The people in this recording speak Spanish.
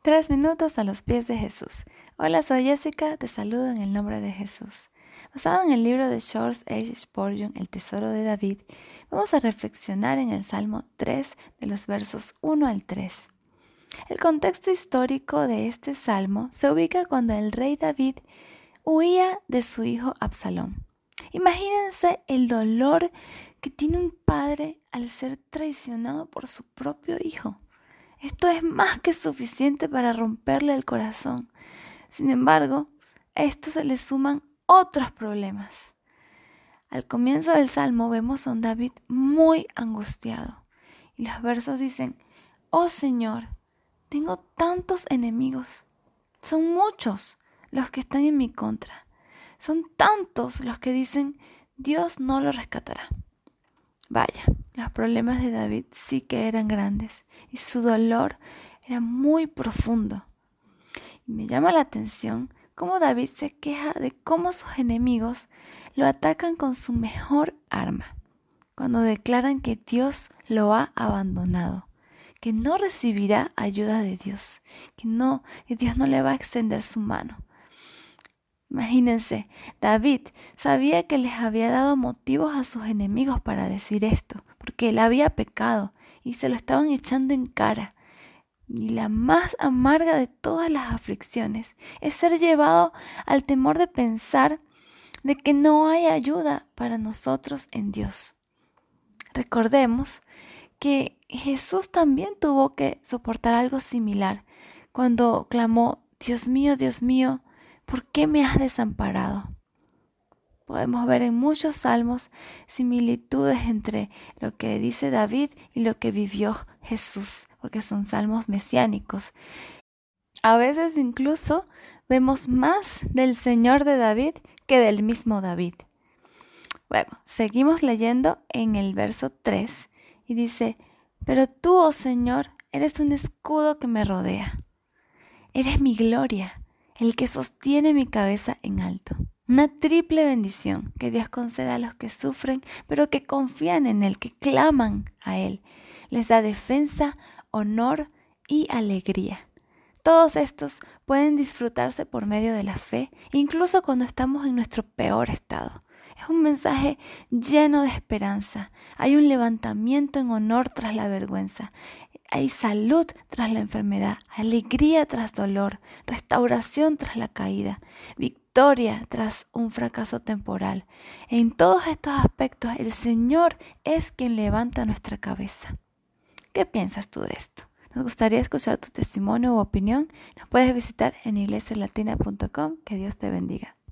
Tres minutos a los pies de Jesús. Hola, soy Jessica, te saludo en el nombre de Jesús. Basado en el libro de George H. Spurgeon, El Tesoro de David, vamos a reflexionar en el Salmo 3 de los versos 1 al 3. El contexto histórico de este salmo se ubica cuando el rey David huía de su hijo Absalón. Imagínense el dolor que tiene un padre al ser traicionado por su propio hijo. Esto es más que suficiente para romperle el corazón. Sin embargo, a esto se le suman otros problemas. Al comienzo del Salmo vemos a un David muy angustiado. Y los versos dicen, oh Señor, tengo tantos enemigos. Son muchos los que están en mi contra. Son tantos los que dicen, Dios no lo rescatará. Vaya, los problemas de David sí que eran grandes y su dolor era muy profundo. Y me llama la atención cómo David se queja de cómo sus enemigos lo atacan con su mejor arma, cuando declaran que Dios lo ha abandonado, que no recibirá ayuda de Dios, que no, que Dios no le va a extender su mano. Imagínense, David sabía que les había dado motivos a sus enemigos para decir esto, porque él había pecado y se lo estaban echando en cara. Y la más amarga de todas las aflicciones es ser llevado al temor de pensar de que no hay ayuda para nosotros en Dios. Recordemos que Jesús también tuvo que soportar algo similar cuando clamó, Dios mío, Dios mío, ¿por qué me has desamparado? Podemos ver en muchos salmos similitudes entre lo que dice David y lo que vivió Jesús, porque son salmos mesiánicos. A veces incluso vemos más del Señor de David que del mismo David. Bueno, seguimos leyendo en el verso 3 y dice, pero tú, oh Señor, eres un escudo que me rodea. Eres mi gloria el que sostiene mi cabeza en alto. Una triple bendición que Dios concede a los que sufren, pero que confían en Él, que claman a Él. Les da defensa, honor y alegría. Todos estos pueden disfrutarse por medio de la fe, incluso cuando estamos en nuestro peor estado. Es un mensaje lleno de esperanza. Hay un levantamiento en honor tras la vergüenza. Hay salud tras la enfermedad, alegría tras dolor, restauración tras la caída, victoria tras un fracaso temporal. En todos estos aspectos el Señor es quien levanta nuestra cabeza. ¿Qué piensas tú de esto? Nos gustaría escuchar tu testimonio u opinión. Nos puedes visitar en iglesialatina.com. Que Dios te bendiga.